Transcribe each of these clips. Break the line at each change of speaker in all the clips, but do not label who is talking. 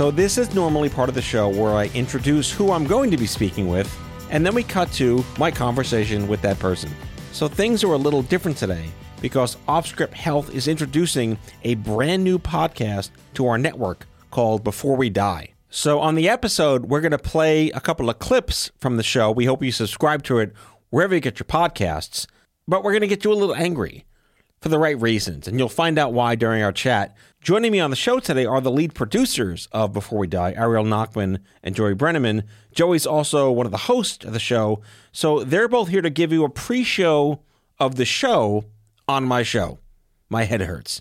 So, this is normally part of the show where I introduce who I'm going to be speaking with, and then we cut to my conversation with that person. So, things are a little different today because OffScrip Health is introducing a brand new podcast to our network called Before We Die. So, on the episode, we're going to play a couple of clips from the show. We hope you subscribe to it wherever you get your podcasts, but we're going to get you a little angry for the right reasons, and you'll find out why during our chat. Joining me on the show today are the lead producers of Before We Die, Ariel Nachmann and Joey Brenneman. Joey's also one of the hosts of the show, so they're both here to give you a pre show of the show on my show. My head hurts.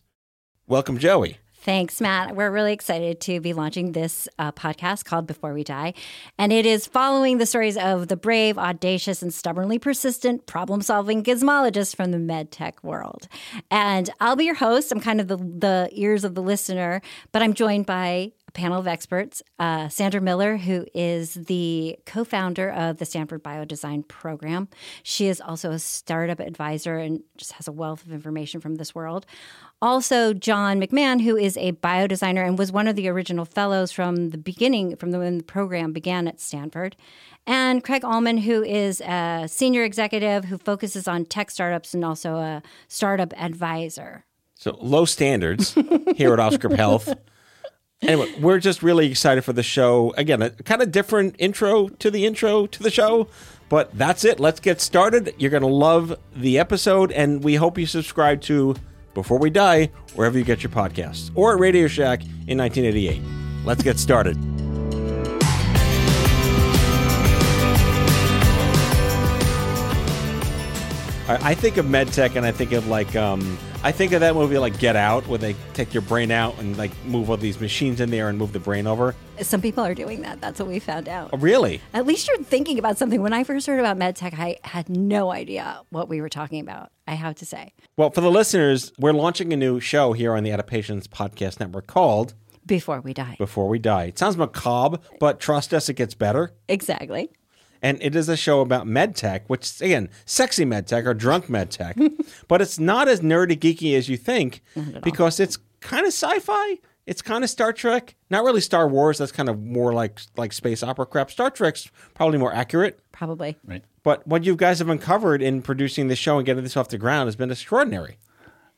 Welcome, Joey.
Thanks, Matt. We're really excited to be launching this uh, podcast called Before We Die. And it is following the stories of the brave, audacious, and stubbornly persistent problem solving gizmologists from the medtech world. And I'll be your host. I'm kind of the, the ears of the listener, but I'm joined by a panel of experts. Uh, Sandra Miller, who is the co founder of the Stanford Biodesign Program. She is also a startup advisor and just has a wealth of information from this world. Also, John MacMahon, who is a biodesigner and was one of the original fellows from the beginning, from the, when the program began at Stanford. And Craig Ullman, who is a senior executive who focuses on tech startups and also a startup advisor.
So, low standards here at OffScrip Health. Anyway, we're just really excited for the show. Again, a kind of different intro to the intro to the show, but that's it. Let's get started. You're going to love the episode, and we hope you subscribe to before We Die, wherever you get your podcasts, or at Radio Shack in 1988. Let's get started. I think of MedTech and I think of like, um, I think of that movie like Get Out, where they take your brain out and like move all these machines in there and move the brain over.
Some people are doing that. That's what we found out.
Oh, really?
At least you're thinking about something. When I first heard about MedTech, I had no idea what we were talking about, I have to say.
Well, for the listeners, we're launching a new show here on the Adaptations Podcast Network called
Before We Die.
Before We Die. It sounds macabre, but trust us, it gets better.
Exactly
and it is a show about medtech, which again, sexy medtech or drunk medtech, but it's not as nerdy geeky as you think because it's kind of sci-fi. It's kind of Star Trek, not really Star Wars. That's kind of more like like space opera crap. Star Trek's probably more accurate,
probably.
Right. But what you guys have uncovered in producing this show and getting this off the ground has been extraordinary.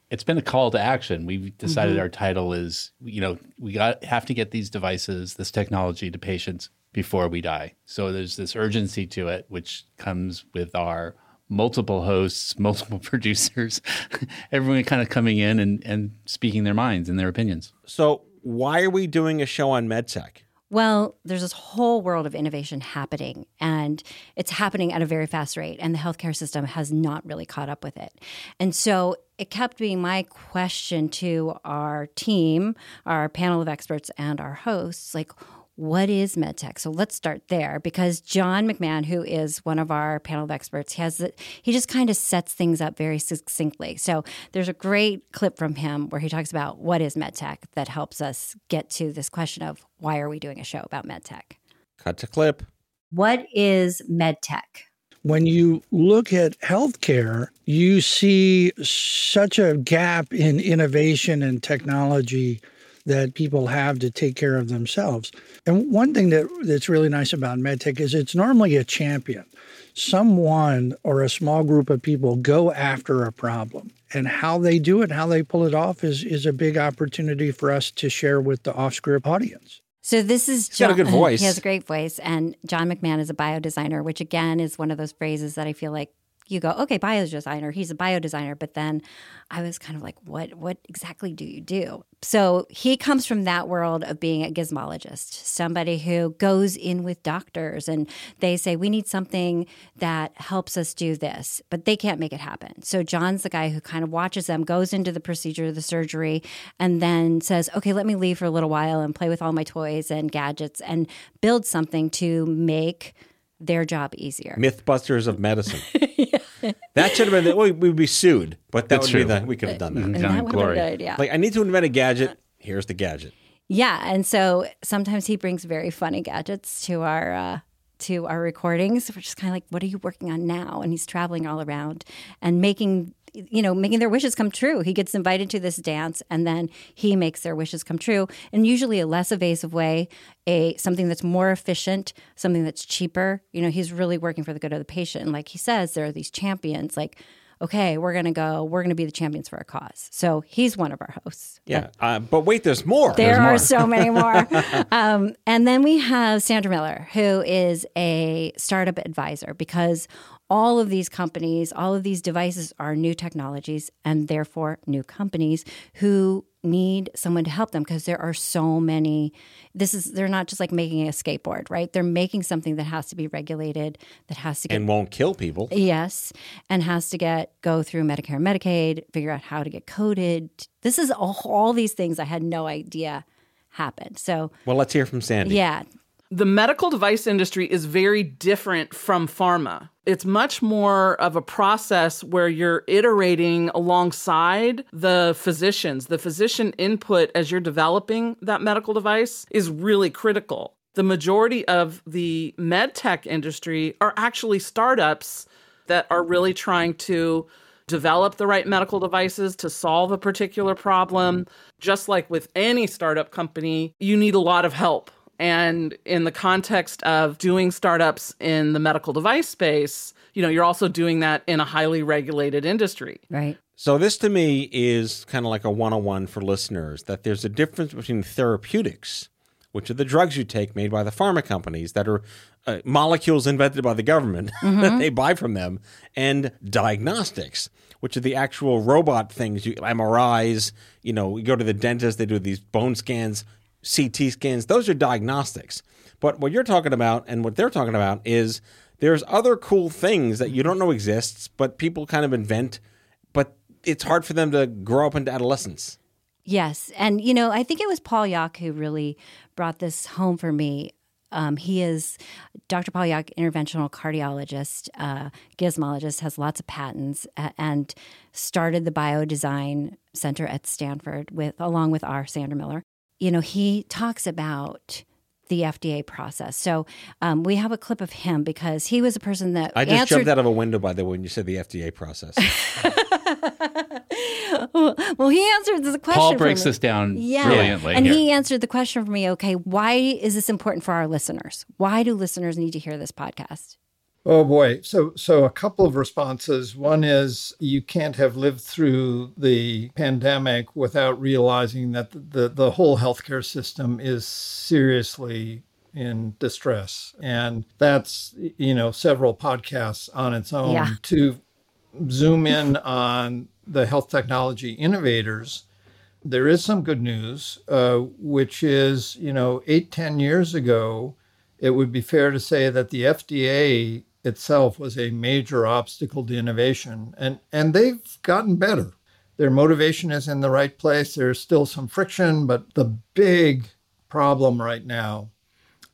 It's been a call to action. We've decided mm-hmm. our title is, you know, we got have to get these devices, this technology to patients before we die. So there's this urgency to it, which comes with our multiple hosts, multiple producers, everyone kind of coming in and, and speaking their minds and their opinions.
So, why are we doing a show on MedTech?
Well, there's this whole world of innovation happening, and it's happening at a very fast rate, and the healthcare system has not really caught up with it. And so it kept being my question to our team, our panel of experts, and our hosts like, what is medtech? So let's start there because John MacMahon, who is one of our panel of experts, has the, he just kind of sets things up very succinctly. So there's a great clip from him where he talks about what is medtech that helps us get to this question of why are we doing a show about medtech?
Cut to clip.
What is medtech?
When you look at healthcare, you see such a gap in innovation and technology that people have to take care of themselves. And one thing that, that's really nice about medtech is it's normally a champion. Someone or a small group of people go after a problem. And how they do it, how they pull it off is, is a big opportunity for us to share with the off script audience.
So this is
John. He's got a good voice.
He has a great voice, and John MacMahon is a bio designer, which again is one of those phrases that I feel like you go, okay, bio designer, he's a bio designer. But then I was kind of like, what what exactly do you do? So he comes from that world of being a gizmologist, somebody who goes in with doctors and they say, we need something that helps us do this, but they can't make it happen. So John's the guy who kind of watches them, goes into the procedure, the surgery, and then says, okay, let me leave for a little while and play with all my toys and gadgets and build something to make their job easier.
Mythbusters of medicine. That should have been. Well, we'd be sued, but that
That's
would
true.
be the. We could have done that.
And
John
that would have
Glory.
been a good idea.
Like, I need to invent a gadget. Here's the gadget.
Yeah, and so sometimes he brings very funny gadgets to our uh, to our recordings. We're just kind of like, "What are you working on now?" And he's traveling all around and making you know making their wishes come true. He gets invited to this dance, and then he makes their wishes come true, and usually a less evasive way, a something that's more efficient, something that's cheaper. You know, he's really working for the good of the patient. And like he says, there are these champions, like. Okay, we're gonna go. We're gonna be the champions for our cause. So he's one of our hosts.
Yeah, uh, but wait, there's more.
There are so many more. um, and then we have Sandra Miller, who is a startup advisor, because all of these companies, all of these devices are new technologies and therefore new companies who need someone to help them because there are so many this is they're not just like making a skateboard right they're making something that has to be regulated that has to get
and won't kill people.
Yes, and has to get go through Medicare and Medicaid, figure out how to get coded. This is all, all these things I had no idea happened. So
Well, let's hear from Sandy.
yeah,
the medical device industry is very different from pharma. It's much more of a process where you're iterating alongside the physicians. The physician input as you're developing that medical device is really critical. The majority of the med tech industry are actually startups that are really trying to develop the right medical devices to solve a particular problem. Just like with any startup company, you need a lot of help. And in the context of doing startups in the medical device space, you know, you're also doing that in a highly regulated industry.
right.
So this to me is kind of like a one-on-one for listeners that there's a difference between therapeutics, which are the drugs you take made by the pharma companies that are uh, molecules invented by the government that they buy from them, and diagnostics, which are the actual robot things, you MRIs. You know, you go to the dentist, they do these bone scans, CT scans. Those are diagnostics. But what you're talking about and what they're talking about is there's other cool things that you don't know exists, but people kind of invent, but it's hard for them to grow up into adolescence.
Yes, and you know, I think it was Paul Yock who really brought this home for me. Um, he is Dr. Paul Yock, interventional cardiologist, uh, gizmologist, has lots of patents, uh, and started the Biodesign Center at Stanford with along with our Sandra Miller. You know, he talks about the FDA process. So um, we have a clip of him because he was a person that
I just
answered
jumped out of a window, by the way, when you said the FDA process.
well, he answered the question.
Paul
for
breaks
me.
this down
yeah.
brilliantly.
And
here.
he answered the question for me. Okay, why is this important for our listeners? Why do listeners need to hear this podcast?
Oh boy. So so a couple of responses. One is you can't have lived through the pandemic without realizing that the, the, the whole healthcare system is seriously in distress. And that's you know several podcasts on its own
Yeah.
to zoom in on the health technology innovators there is some good news, uh, which is, you know, eight, ten years ago, it would be fair to say that the FDA itself was a major obstacle to innovation, and and they've gotten better. Their motivation is in the right place. There's still some friction, but the big problem right now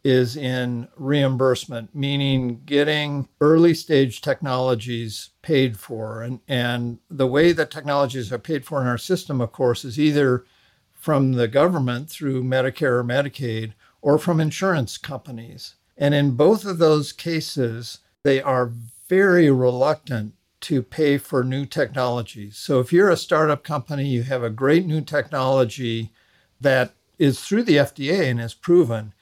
is in reimbursement, meaning getting early stage technologies paid for. And, and the way that technologies are paid for in our system, of course, is either from the government through Medicare or Medicaid or from insurance companies. And in both of those cases, they are very reluctant to pay for new technologies. So if you're a startup company, you have a great new technology that is through the FDA and is proven,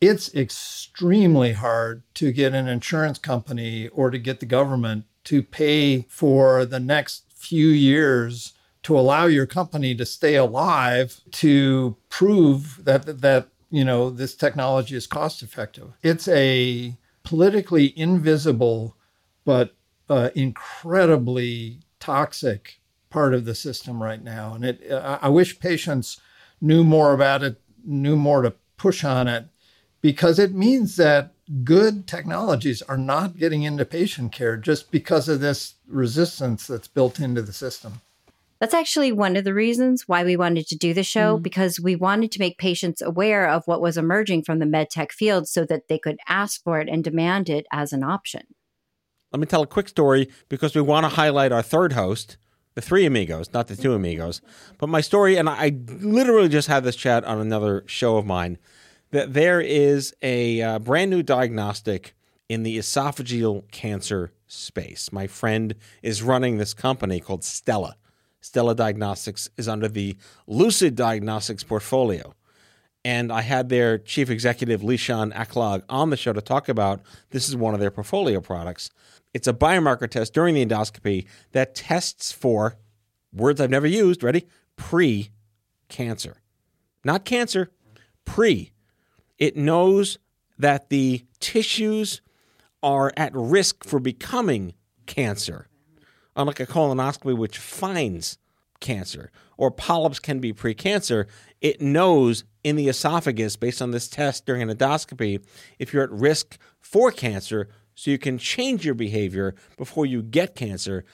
it's extremely hard to get an insurance company or to get the government to pay for the next few years to allow your company to stay alive to prove that that you know this technology is cost effective it's a politically invisible but an incredibly toxic part of the system right now. And it, I wish patients knew more about it, knew more to push on it, because it means that good technologies are not getting into patient care just because of this resistance that's built into the system.
That's actually one of the reasons why we wanted to do the show mm-hmm. because we wanted to make patients aware of what was emerging from the medtech field so that they could ask for it and demand it as an option.
Let me tell a quick story because we want to highlight our third host, the three amigos, not the two amigos. But my story, and I literally just had this chat on another show of mine, that there is a uh, brand new diagnostic in the esophageal cancer space. My friend is running this company called Stella. Stella Diagnostics is under the Lucid Diagnostics portfolio. And I had their chief executive, Lishan Aklog, on the show to talk about this is one of their portfolio products. It's a biomarker test during the endoscopy that tests for words I've never used, ready? Pre cancer. Not cancer, pre. It knows that the tissues are at risk for becoming cancer Uh, unlike a colonoscopy, which finds cancer, or polyps can be precancer, it knows in the esophagus, based on this test during an endoscopy, if you're at risk for cancer, so you can change your behavior before you get cancer.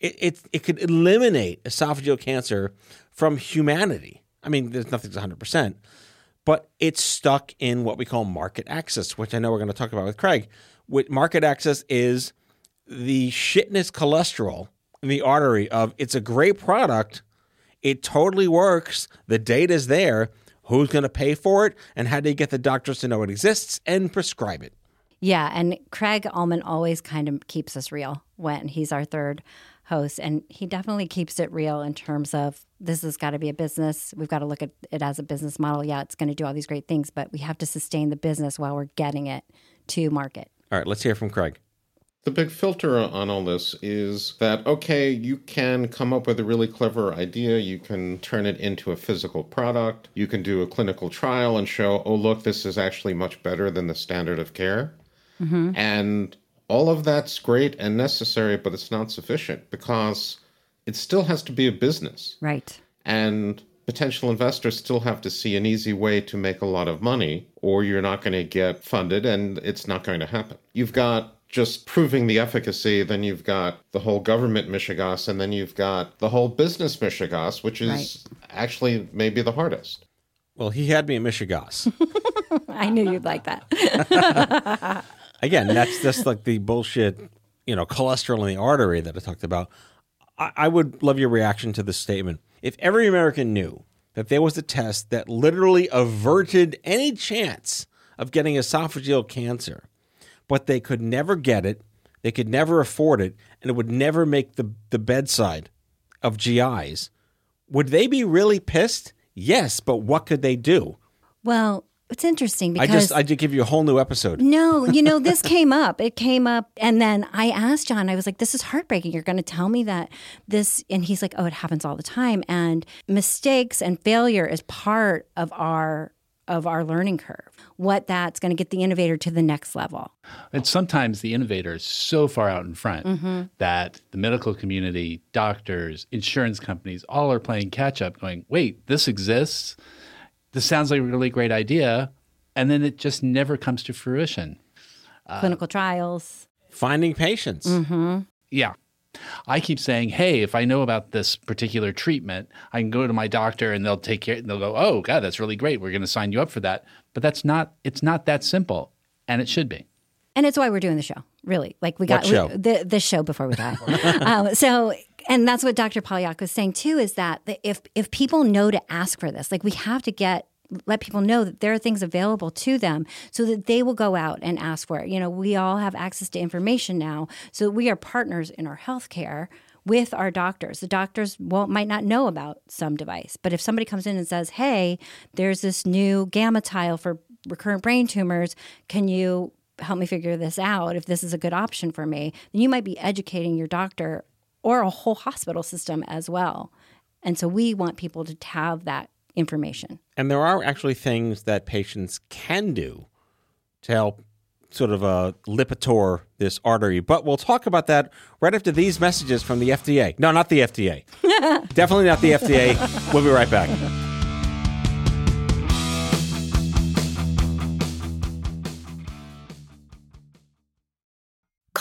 It, it, it could eliminate esophageal cancer from humanity. I mean, there's nothing's 100%, but it's stuck in what we call market access, which I know we're going to talk about with Craig. With market access is the shitness cholesterol in the artery of it's a great product, it totally works, the data's there, who's going to pay for it, and how do you get the doctors to know it exists and prescribe it?
Yeah, and Craig Ullman always kind of keeps us real when he's our third host, and he definitely keeps it real in terms of this has got to be a business. We've got to look at it as a business model. Yeah, it's going to do all these great things, but we have to sustain the business while we're getting it to market.
All right, let's hear from Craig.
The big filter on all this is that, okay, you can come up with a really clever idea, you can turn it into a physical product, you can do a clinical trial and show, oh, look, this is actually much better than the standard of care. Mm-hmm. And all of that's great and necessary, but it's not sufficient because it still has to be a business.
Right.
And potential investors still have to see an easy way to make a lot of money, or you're not going to get funded and it's not going to happen. You've got just proving the efficacy, then you've got the whole government mishegas, and then you've got the whole business mishegas, which is right. actually maybe the hardest.
Well, he had me at mishegas.
I knew you'd like that.
Again, that's just like the bullshit, you know, cholesterol in the artery that I talked about. I, I would love your reaction to this statement. If every American knew that there was a test that literally averted any chance of getting esophageal cancer, but they could never get it. They could never afford it, and it would never make the, the bedside of GIs. Would they be really pissed? Yes, but what could they do?
Well, it's interesting because
I just I did give you a whole new episode.
No, you know this came up. It came up, and then I asked John. I was like, "This is heartbreaking. You're going to tell me that this?" And he's like, "Oh, it happens all the time. And mistakes and failure is part of our of our learning curve, what that's going to get the innovator to the next level.
And sometimes the innovator is so far out in front mm-hmm. that the medical community, doctors, insurance companies all are playing catch up, going, wait, this exists. This sounds like a really great idea. And then it just never comes to fruition.
Clinical uh, trials,
finding patients.
Mm-hmm.
Yeah. I keep saying, hey, if I know about this particular treatment, I can go to my doctor and they'll take care. And they'll go, oh, God, that's really great. We're going to sign you up for that. But that's not. It's not that simple, and it should be.
And it's why we're doing the show. Really, like we got
show?
We, the the show before we die. um, so and that's what Dr. Paul Yock was saying too is that if if people know to ask for this, like we have to get let people know that there are things available to them so that they will go out and ask for it. You know, we all have access to information now, so we are partners in our healthcare with our doctors. The doctors won't, might not know about some device, but if somebody comes in and says, "Hey, there's this new GammaTile for recurrent brain tumors. Can you help me figure this out? If this is a good option for me?" Then you might be educating your doctor or a whole hospital system as well. And so we want people to have that information.
And there are actually things that patients can do to help sort of uh, Lipitor this artery. But we'll talk about that right after these messages from the FDA. No, not the FDA. Definitely not the FDA. We'll be right back.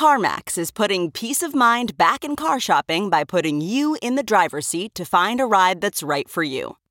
CarMax is putting peace of mind back in car shopping by putting you in the driver's seat to find a ride that's right for you.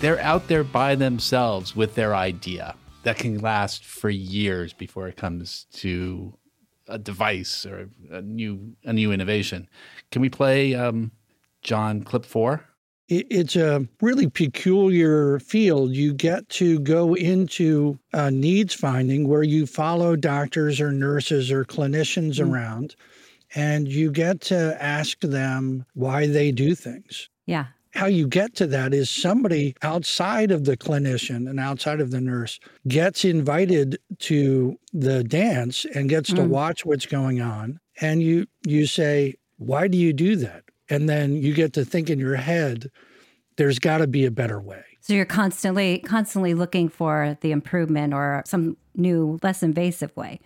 They're out there by themselves with their idea that can last for years before it comes to a device or a new a new innovation. Can we play um, John clip four?
It's a really peculiar field. You get to go into uh, needs finding where you follow doctors or nurses or clinicians mm. around and you get to ask them why they do things.
Yeah
how you get to that is somebody outside of the clinician and outside of the nurse gets invited to the dance and gets mm. to watch what's going on. And you you say why do you do that? And then you get to think in your head there's got to be a better way.
So you're constantly constantly looking for the improvement or some new less invasive way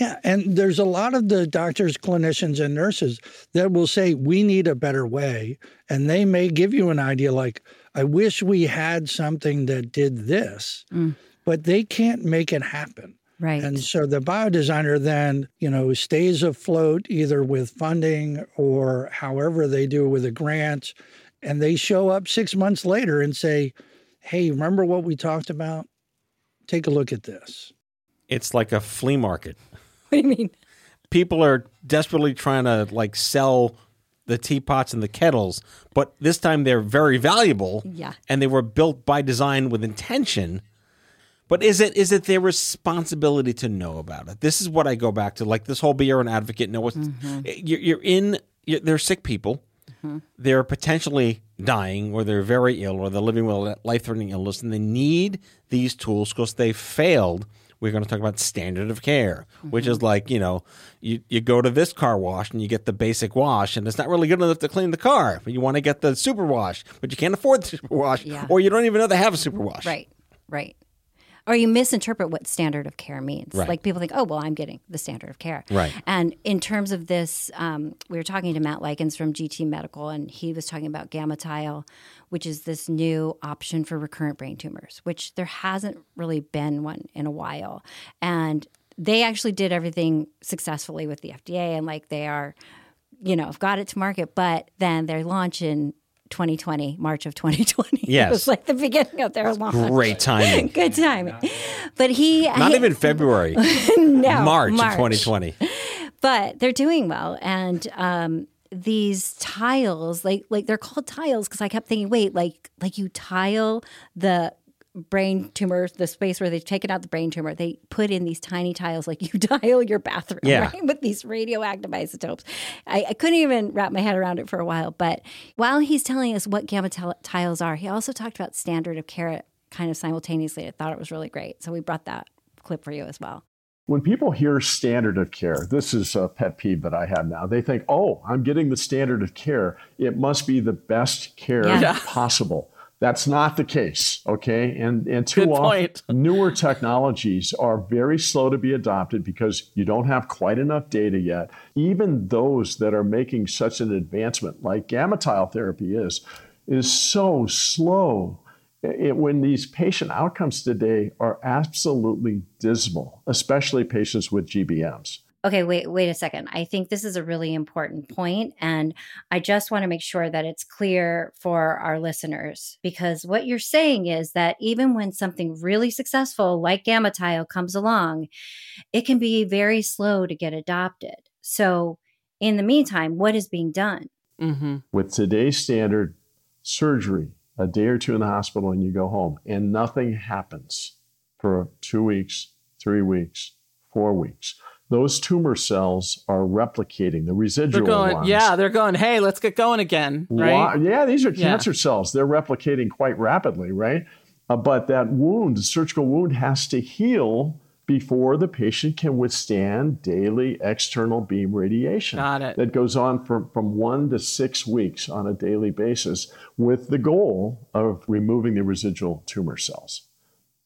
yeah, and there's a lot of the doctors, clinicians, and nurses that will say, we need a better way. And they may give you an idea like, I wish we had something that did this, mm. but they can't make it happen.
Right.
And so the biodesigner then, you know, stays afloat either with funding or however they do with a grant. And they show up six months later and say, hey, remember what we talked about? Take a look at this.
It's like a flea market.
What do you mean?
People are desperately trying to like sell the teapots and the kettles, but this time they're very valuable.
Yeah.
And they were built by design with intention. But is it is it their responsibility to know about it? This is what I go back to. Like this whole be your own advocate. Know what mm-hmm. you're, you're, in. You're, they're sick people. Mm-hmm. They're potentially dying, or they're very ill, or they're living with a life threatening illness, and they need these tools because they failed we're going to talk about standard of care, mm-hmm. which is mm-hmm. like, you know, you, you go to this car wash and you get the basic wash, and it's not really good enough to clean the car. But you want to get the super wash, but you can't afford the super wash, yeah. or you don't even know they have a super wash.
Right, right or you misinterpret what standard of care means.
Right.
Like people think, oh, well, I'm getting the standard of care.
Right.
And in terms of this, um, we were talking to Matt Likens from GT Medical, and he was talking about GammaTile, which is this new option for recurrent brain tumors, which there hasn't really been one in a while. And they actually did everything successfully with the FDA, and like they are you know, have got it to market, but then they launch in 2020, March of 2020.
Yes.
it was like the beginning of their launch.
Great timing.
Good timing. But he.
Not
he,
even February.
no.
March,
March,
of 2020.
But they're doing well. And, um, these tiles like like they're called tiles because i kept thinking wait like like you tile the brain tumor, the space where they've taken out the brain tumor, they put in these tiny tiles like you dial your bathroom,
yeah.
right? With these radioactive isotopes. I, I, couldn't even wrap my head around it for a while. But while he's telling us what gamma t- tiles are, he also talked about standard of care kind of simultaneously. I thought it was really great. So we brought that clip for you as well.
When people hear standard of care, this is a pet peeve that I have now. They think, oh, I'm getting the standard of care. It must be the best care yeah. possible. That's not the case, okay? And and too
Good often,
newer technologies are very slow to be adopted because you don't have quite enough data yet. Even those that are making such an advancement, like GammaTile therapy is, is so slow it, when these patient outcomes today are absolutely dismal, especially patients with GBMs.
Okay, wait, wait a second. I think this is a really important point, and I just want to make sure that it's clear for our listeners because what you're saying is that even when something really successful like GammaTile comes along, it can be very slow to get adopted. So, in the meantime, what is being done?
Mm-hmm.
With today's standard surgery, a day or two in the hospital and you go home, and nothing happens for two weeks, three weeks, four weeks those tumor cells are replicating the residual
they're going,
ones.
Yeah, they're going, hey, let's get going again, right?
Yeah, these are cancer yeah. cells. They're replicating quite rapidly, right? Uh, but that wound, the surgical wound, has to heal before the patient can withstand daily external beam radiation.
Got it.
That goes on from, from one to six weeks on a daily basis with the goal of removing the residual tumor cells.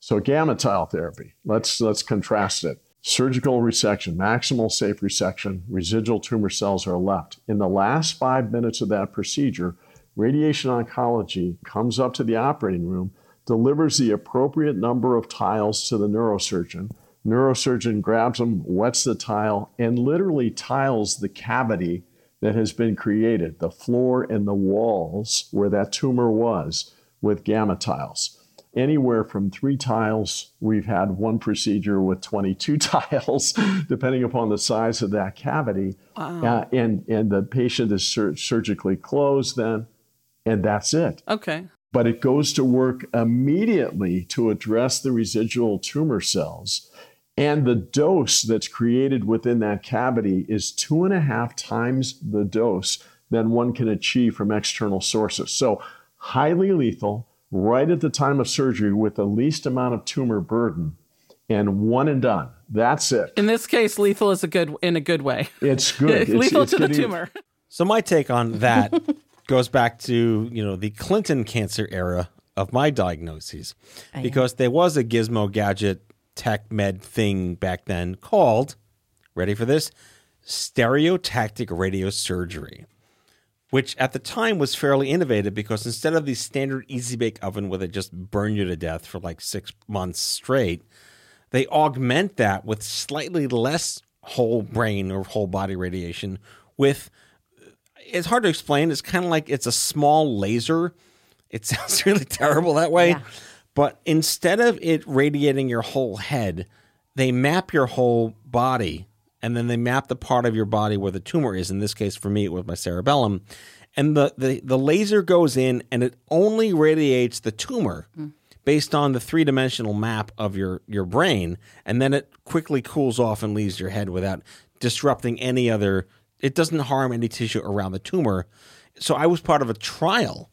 So gamma tile therapy, let's, let's contrast it. Surgical resection, maximal safe resection, residual tumor cells are left. In the last five minutes of that procedure, radiation oncology comes up to the operating room, delivers the appropriate number of tiles to the neurosurgeon. Neurosurgeon grabs them, wets the tile, and literally tiles the cavity that has been created, the floor and the walls where that tumor was, with GammaTiles anywhere from three tiles. We've had one procedure with 22 tiles, depending upon the size of that cavity. Wow. Uh, and, and the patient is sur- surgically closed then, and that's it.
Okay.
But it goes to work immediately to address the residual tumor cells. And the dose that's created within that cavity is two and a half times the dose than one can achieve from external sources. So, highly lethal right at the time of surgery with the least amount of tumor burden and one and done. That's it.
In this case, lethal is a good in a good way.
It's good. it's,
lethal
it's
to the tumor.
So my take on that goes back to you know the Clinton cancer era of my diagnoses, because there was a gizmo gadget tech med thing back then called, ready for this, stereotactic radiosurgery which at the time was fairly innovative because instead of the standard easy bake oven where they just burn you to death for like six months straight, they augment that with slightly less whole brain or whole body radiation with it's hard to explain. It's kind of like it's a small laser. It sounds really terrible that way. Yeah. But instead of it radiating your whole head, they map your whole body and then they map the part of your body where the tumor is. In this case, for me, it was my cerebellum. And the, the, the laser goes in and it only radiates the tumor mm. based on the three dimensional map of your, your brain. And then it quickly cools off and leaves your head without disrupting any other, it doesn't harm any tissue around the tumor. So I was part of a trial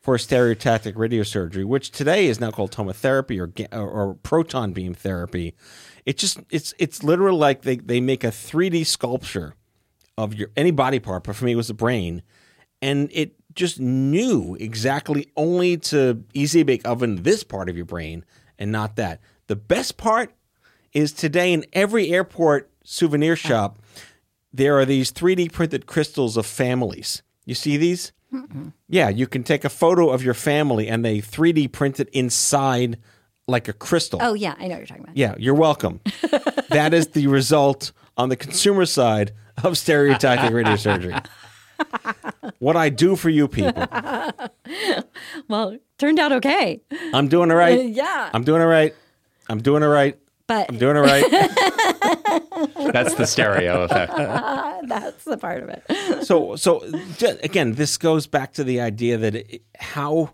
for stereotactic radiosurgery, which today is now called tomotherapy or, or proton beam therapy. It just it's it's literally like they, they make a 3D sculpture of your any body part, but for me it was the brain, and it just knew exactly only to easy bake oven this part of your brain and not that. The best part is today in every airport souvenir uh-huh. shop, there are these 3D printed crystals of families. You see these? Mm-mm. Yeah, you can take a photo of your family and they 3D print it inside like a crystal.
Oh yeah, I know what you're talking about.
Yeah, you're welcome. that is the result on the consumer side of stereotactic radiosurgery. what I do for you people.
well, turned out okay.
I'm doing it right.
yeah.
I'm doing it right. I'm doing it right.
But
I'm doing it right.
That's the stereo effect.
That's the part of it.
so, so again, this goes back to the idea that it, how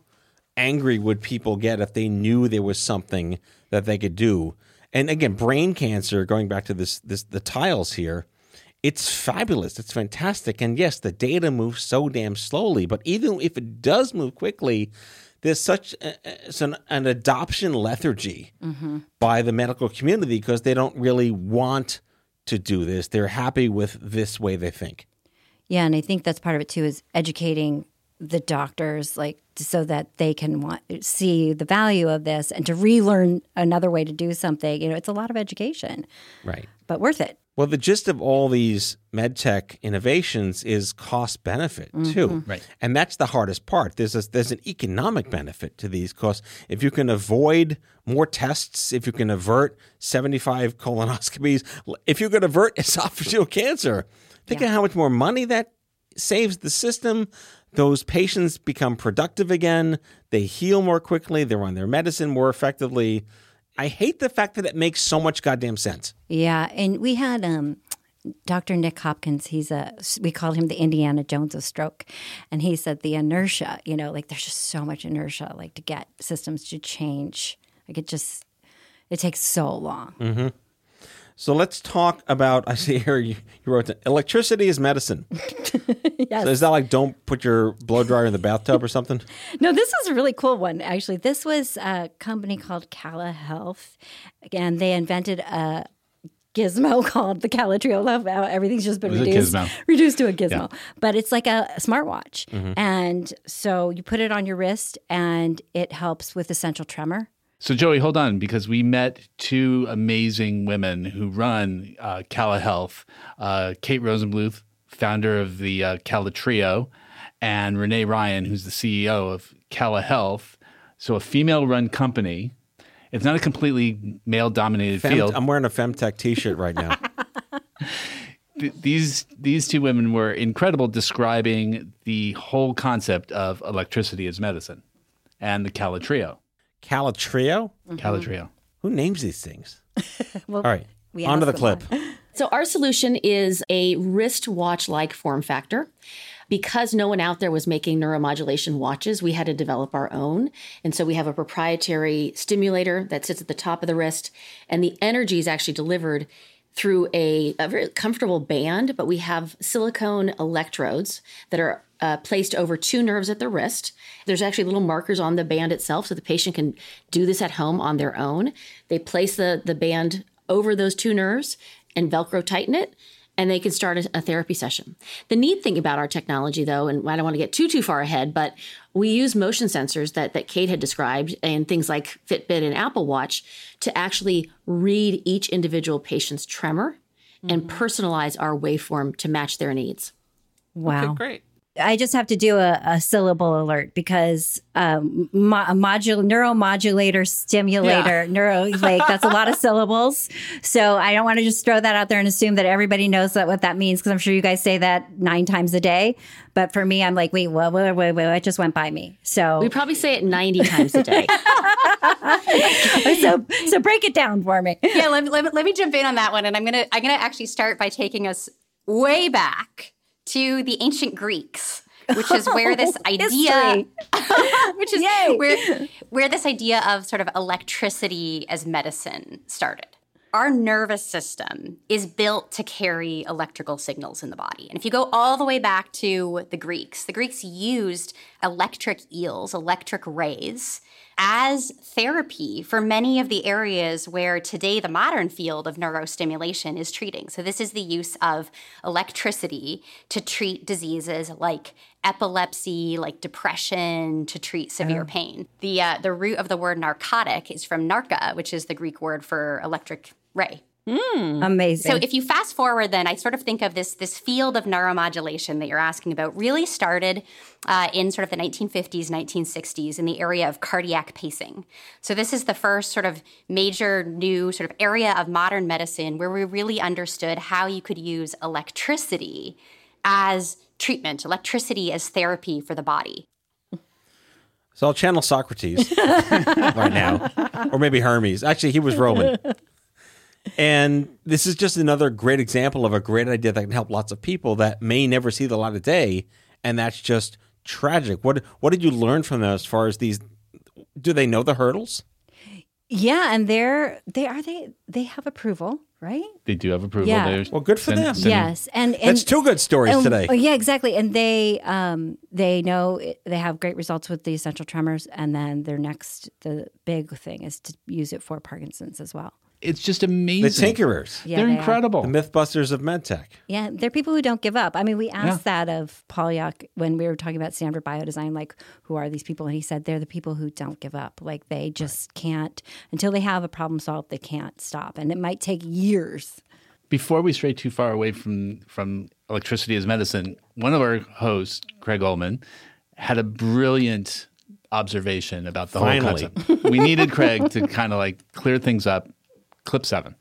angry would people get if they knew there was something that they could do? And again, brain cancer, going back to this, this the tiles here, it's fabulous. It's fantastic. And yes, the data moves so damn slowly, but even if it does move quickly, there's such a, an, an, adoption lethargy mm-hmm. by the medical community because they don't really want to do this. They're happy with this way they think.
Yeah, and I think that's part of it too is educating the doctors like so that they can want, see the value of this and to relearn another way to do something you know it's a lot of education
right
but worth it
Well, the gist of all these medtech innovations is cost benefit too,
Mhm. Right.
And that's the hardest part. There's a, there's an economic benefit to these costs if you can avoid more tests, if you can avert 75 colonoscopies, if you can avert esophageal cancer, think of how much more money that saves the system. Those patients become productive again. They heal more quickly. They're on their medicine more effectively. I hate the fact that it makes so much goddamn sense.
Yeah, and we had um, Dr. Nick Hopkins. He's a we called him the Indiana Jones of stroke, and he said the inertia. You know, like there's just so much inertia, like to get systems to change. Like it just it takes so long.
hmm So let's talk about. I see here you, you wrote that electricity is medicine.
yes.
So is that like don't put your blow dryer in the bathtub or something?
No, this is a really cool one. Actually, this was a company called Cala Health, and they invented a gizmo called the Cala Trio. Love everything's just been
It was a
reduced, reduced to a gizmo.
Yeah.
But it's like a smartwatch,
Mhm.
and so you put it on your wrist, and it helps with essential tremor.
So, Joey, hold on, because we met two amazing women who run uh, Cala Health uh, Kate Rosenbluth, founder of the uh, Cala Trio, and Renee Ryan, who's the CEO of Cala Health. So, a female run company. It's not a completely male dominated
Fem-
field.
I'm wearing a Femtech T-shirt right now.
Th- these these two women were incredible describing the whole concept of electricity as medicine and the Cala
Trio.
Calatrio? Cala Trio.
Who names these things?
Well,
All right,
we
on to the clip.
So, our solution is a wristwatch like form factor. Because no one out there was making neuromodulation watches, we had to develop our own. And so we have a proprietary stimulator that sits at the top of the wrist, and the energy is actually delivered through a, a very comfortable band, but we have silicone electrodes that are uh, placed over two nerves at the wrist. There's actually little markers on the band itself, so the patient can do this at home on their own. They place the, the band over those two nerves and Velcro tighten it, and they can start a, a therapy session. The neat thing about our technology, though, and I don't want to get too too far ahead, but we use motion sensors that that Kate had described, and things like Fitbit and Apple Watch, to actually read each individual patient's tremor and personalize our waveform to match their needs.
Wow.
great.
I just have to do a, a syllable alert because um, mo- modul- neuromodulator, stimulator, neuro, like that's a lot of syllables. So I don't want to just throw that out there and assume that everybody knows that what that means because I'm sure you guys say that nine times a day. But for me, I'm like, wait, wait, wait, wait, wait, it just went by me. So
We probably say it 90 times a day.
so so break it down for me.
yeah, let, let, let me jump in on that one. And I'm gonna I'm gonna actually start by taking us way back to the ancient Greeks, which is where this idea which is where where this idea of sort of electricity as medicine started. Our nervous system is built to carry electrical signals in the body. And if you go all the way back to the Greeks, the Greeks used electric eels, electric rays, as therapy for many of the areas where today the modern field of neurostimulation is treating. So, this is the use of electricity to treat diseases like epilepsy, like depression, to treat severe
Oh.
pain. The, uh, the root of the word narcotic is from narca, which is the Greek word for electric ray.
Amazing.
So if you fast forward, then I sort of think of this this field of neuromodulation that you're asking about really started uh, in sort of the 1950s, 1960s in the area of cardiac pacing. So this is the first sort of major new sort of area of modern medicine where we really understood how you could use electricity as treatment, electricity as therapy for the body.
So I'll channel Socrates right now, or maybe Hermes. Actually, he was Roman. And this is just another great example of a great idea that can help lots of people that may never see the light of day, and that's just tragic. What what did you learn from that as far as these? Do they know the hurdles?
Yeah, and they're they are they they have approval, right?
They do have approval.
Yeah.
There's-
Well, good for
send-
them.
sending-
Yes, and, and
That's two good stories
and-
today.
oh, yeah, exactly. And they um they know it, they have great results with the essential tremors, and then their next the big thing is to use it for Parkinson's as well.
It's just amazing.
The
amazing.
Tinkerers.
Yeah,
They're
they are.
incredible.
The Mythbusters of MedTech.
Yeah, they're people who don't give up. I mean, we asked
Yeah.
that of Paul Yock when we were talking about Stanford Biodesign, like, who are these people? And he said they're the people who don't give up. Like, they just can't, until they have a problem solved, they can't stop. And it might take years.
Before we stray too far away from from electricity as medicine, one of our hosts, Craig Ullman, had a brilliant observation about the
Finally.
whole concept. we needed Craig to kind of like clear things up. Clip seven.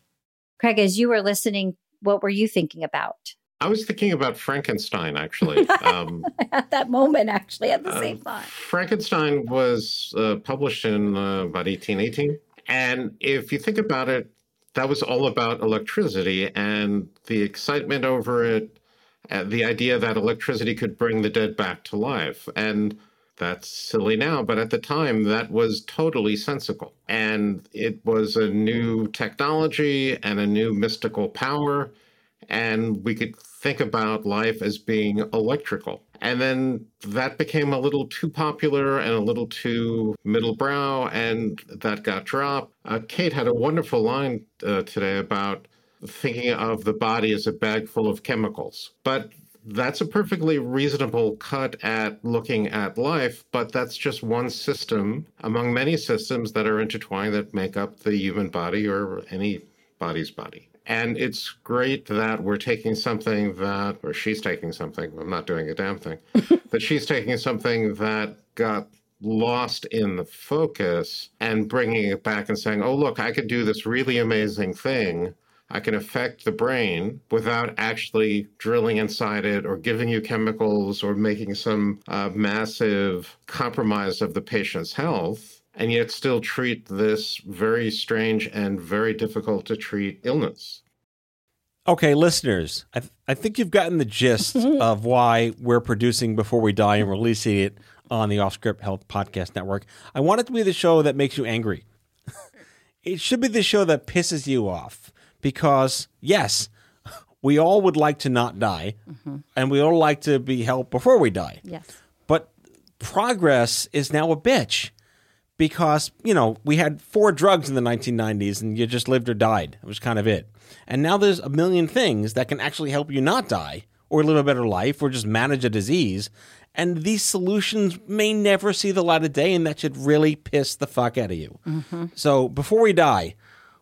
Craig, as you were listening, what were you thinking about?
I was thinking about Frankenstein, actually. Um,
At that moment, actually, at the
Uh,
same time.
Frankenstein was uh, published in uh, about 1818. And if you think about it, that was all about electricity and the excitement over it, uh, the idea that electricity could bring the dead back to life. And that's silly now, but at the time, that was totally sensical. And it was a new technology and a new mystical power. And we could think about life as being electrical. And then that became a little too popular and a little too middle brow, and that got dropped. Uh, Kate had a wonderful line uh, today about thinking of the body as a bag full of chemicals. But that's a perfectly reasonable cut at looking at life, but that's just one system among many systems that are intertwined that make up the human body or any body's body. And it's great that we're taking something that, or she's taking something, I'm not doing a damn thing, that she's taking something that got lost in the focus and bringing it back and saying, oh, look, I could do this really amazing thing. I can affect the brain without actually drilling inside it or giving you chemicals or making some uh, massive compromise of the patient's health, and yet still treat this very strange and very difficult to treat illness.
Okay, listeners, I, th- I think you've gotten the gist of why we're producing Before We Die and releasing it on the OffScrip Health Podcast Network. I want it to be the show that makes you angry. it should be the show that pisses you off because, yes, we all would like to not die mm-hmm. and we all like to be helped before we die.
Yes.
But progress is now a bitch because, you know, we had four drugs in the 1990s and you just lived or died. It was kind of it. And now there's a million things that can actually help you not die or live a better life or just manage a disease. And these solutions may never see the light of day, and that should really piss the fuck out of you. Mm-hmm. So before we die,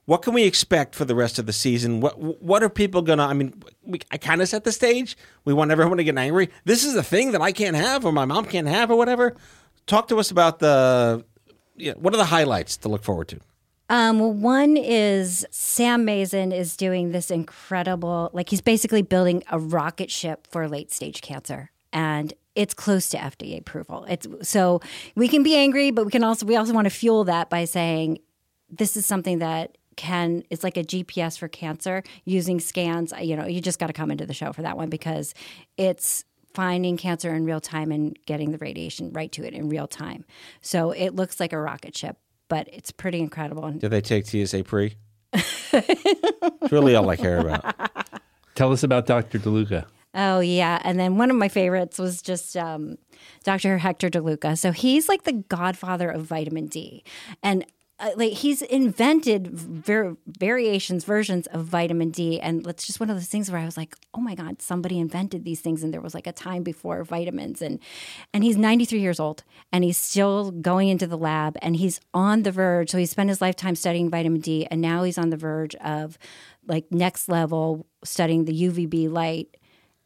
what can we expect for the rest of the season? What what are people gonna? I mean, we, I kind of set the stage. We want everyone to get angry. This is a thing that I can't have, or my mom can't have, or whatever. Talk to us about the. Yeah, what are the highlights to look forward to?
Um, well, one is Sam Mason is doing this incredible, like he's basically building a rocket ship for late stage cancer, and it's close to FDA approval. It's so we can be angry, but we can also we also want to fuel that by saying this is something that can it's like a GPS for cancer using scans. You know, you just got to come into the show for that one because it's finding cancer in real time and getting the radiation right to it in real time. So it looks like a rocket ship, but it's pretty incredible. And
Do they take TSA pre? It's really all I care about.
Tell us about Dr. DeLuca.
Oh yeah, and then one of my favorites was just um, Dr. Hector DeLuca. So he's like the godfather of vitamin D, and uh, like he's invented var- variations, versions of vitamin D, and it's just one of those things where I was like, oh my god, somebody invented these things, and there was like a time before vitamins, and and he's 93 years old, and he's still going into the lab, and he's on the verge. So he spent his lifetime studying vitamin D, and now he's on the verge of like next level studying the UVB light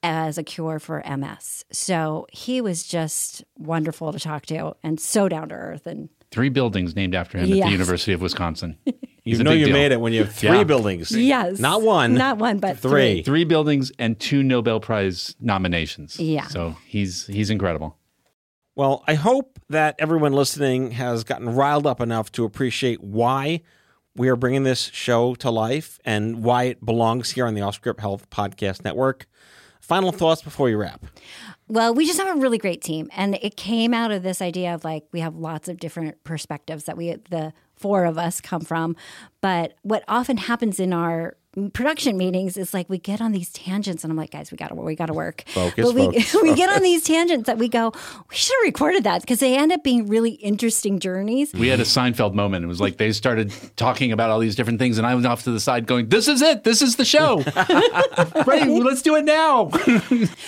as a cure for MS. So he was just wonderful to talk to and so down to earth. And
Three buildings named after him at the University of Wisconsin.
You
He's a
know you
deal.
made it when you have three
Yeah.
buildings.
Yes.
Not one.
Not one, but
three.
Three buildings and two Nobel Prize nominations.
Yeah.
So he's he's incredible.
Well, I hope that everyone listening has gotten riled up enough to appreciate why we are bringing this show to life and why it belongs here on the OffScrip Health Podcast Network. Final thoughts before you wrap.
Well, we just have a really great team. And it came out of this idea of like, we have lots of different perspectives that we, the four of us, come from. But what often happens in our production meetings is like we get on these tangents and I'm like, guys, we gotta we gotta work.
Focus,
but we,
focus,
we get on these tangents that we go, we should have recorded that because they end up being really interesting journeys.
We had a Seinfeld moment. It was like they started talking about all these different things, and I was off to the side going, "This is it. This is the show. right? Let's do it now."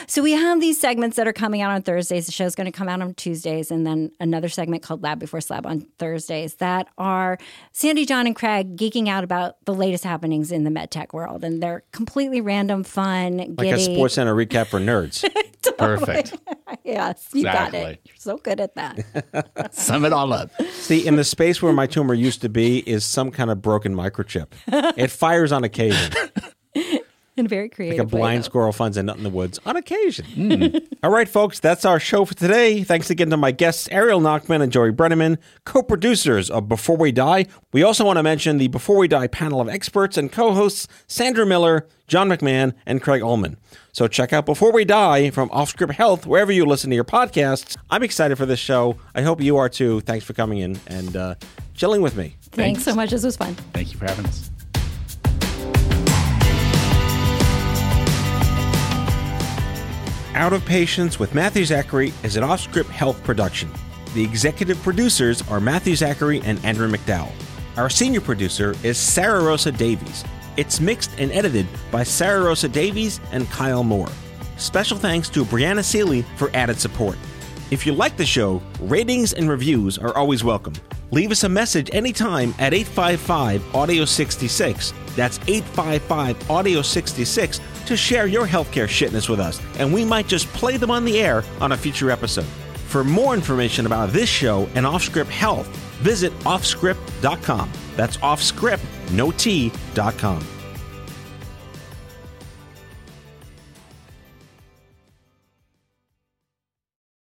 So we have these segments that are coming out on Thursdays. The show's going to come out on Tuesdays, and then another segment called Lab Before Slab on Thursdays that are Sandy, John, and Craig geeking out about the latest happenings in the medtech tech world, and they're completely random, fun,
Like a Sports Center recap for nerds.
Perfect.
yes, you got it. You're so good at that.
Sum it all up.
See, in the space where my tumor used to be is some kind of broken microchip. It fires on occasion.
In a very
Like a blind
way.
squirrel finds a nut in the woods on occasion. All right, folks, that's our show for today. Thanks again to my guests, Ariel Nachmann and Joey Brenneman, co producers of Before We Die. We also want to mention the Before We Die panel of experts and co hosts, Sandra Miller, John MacMahon, and Craig Ullman. So check out Before We Die from OffScrip Health, wherever you listen to your podcasts. I'm excited for this show. I hope you are too. Thanks for coming in and uh, chilling with me.
Thanks so much. This was fun.
Thank you for having us.
Out of Patience with Matthew Zachary is an OffScrip Health production. The executive producers are Matthew Zachary and Andrew McDowell. Our senior producer is Sarah Rosa Davies. It's mixed and edited by Sarah Rosa Davies and Kyle Moore. Special thanks to Brianna Seely for added support. If you like the show, ratings and reviews are always welcome. Leave us a message anytime at 855 Audio 66. That's 855 Audio 66 to share your healthcare shitness with us, and we might just play them on the air on a future episode. For more information about this show and OffScrip Health, visit offscrip.com. That's offscrip, no T, dot com.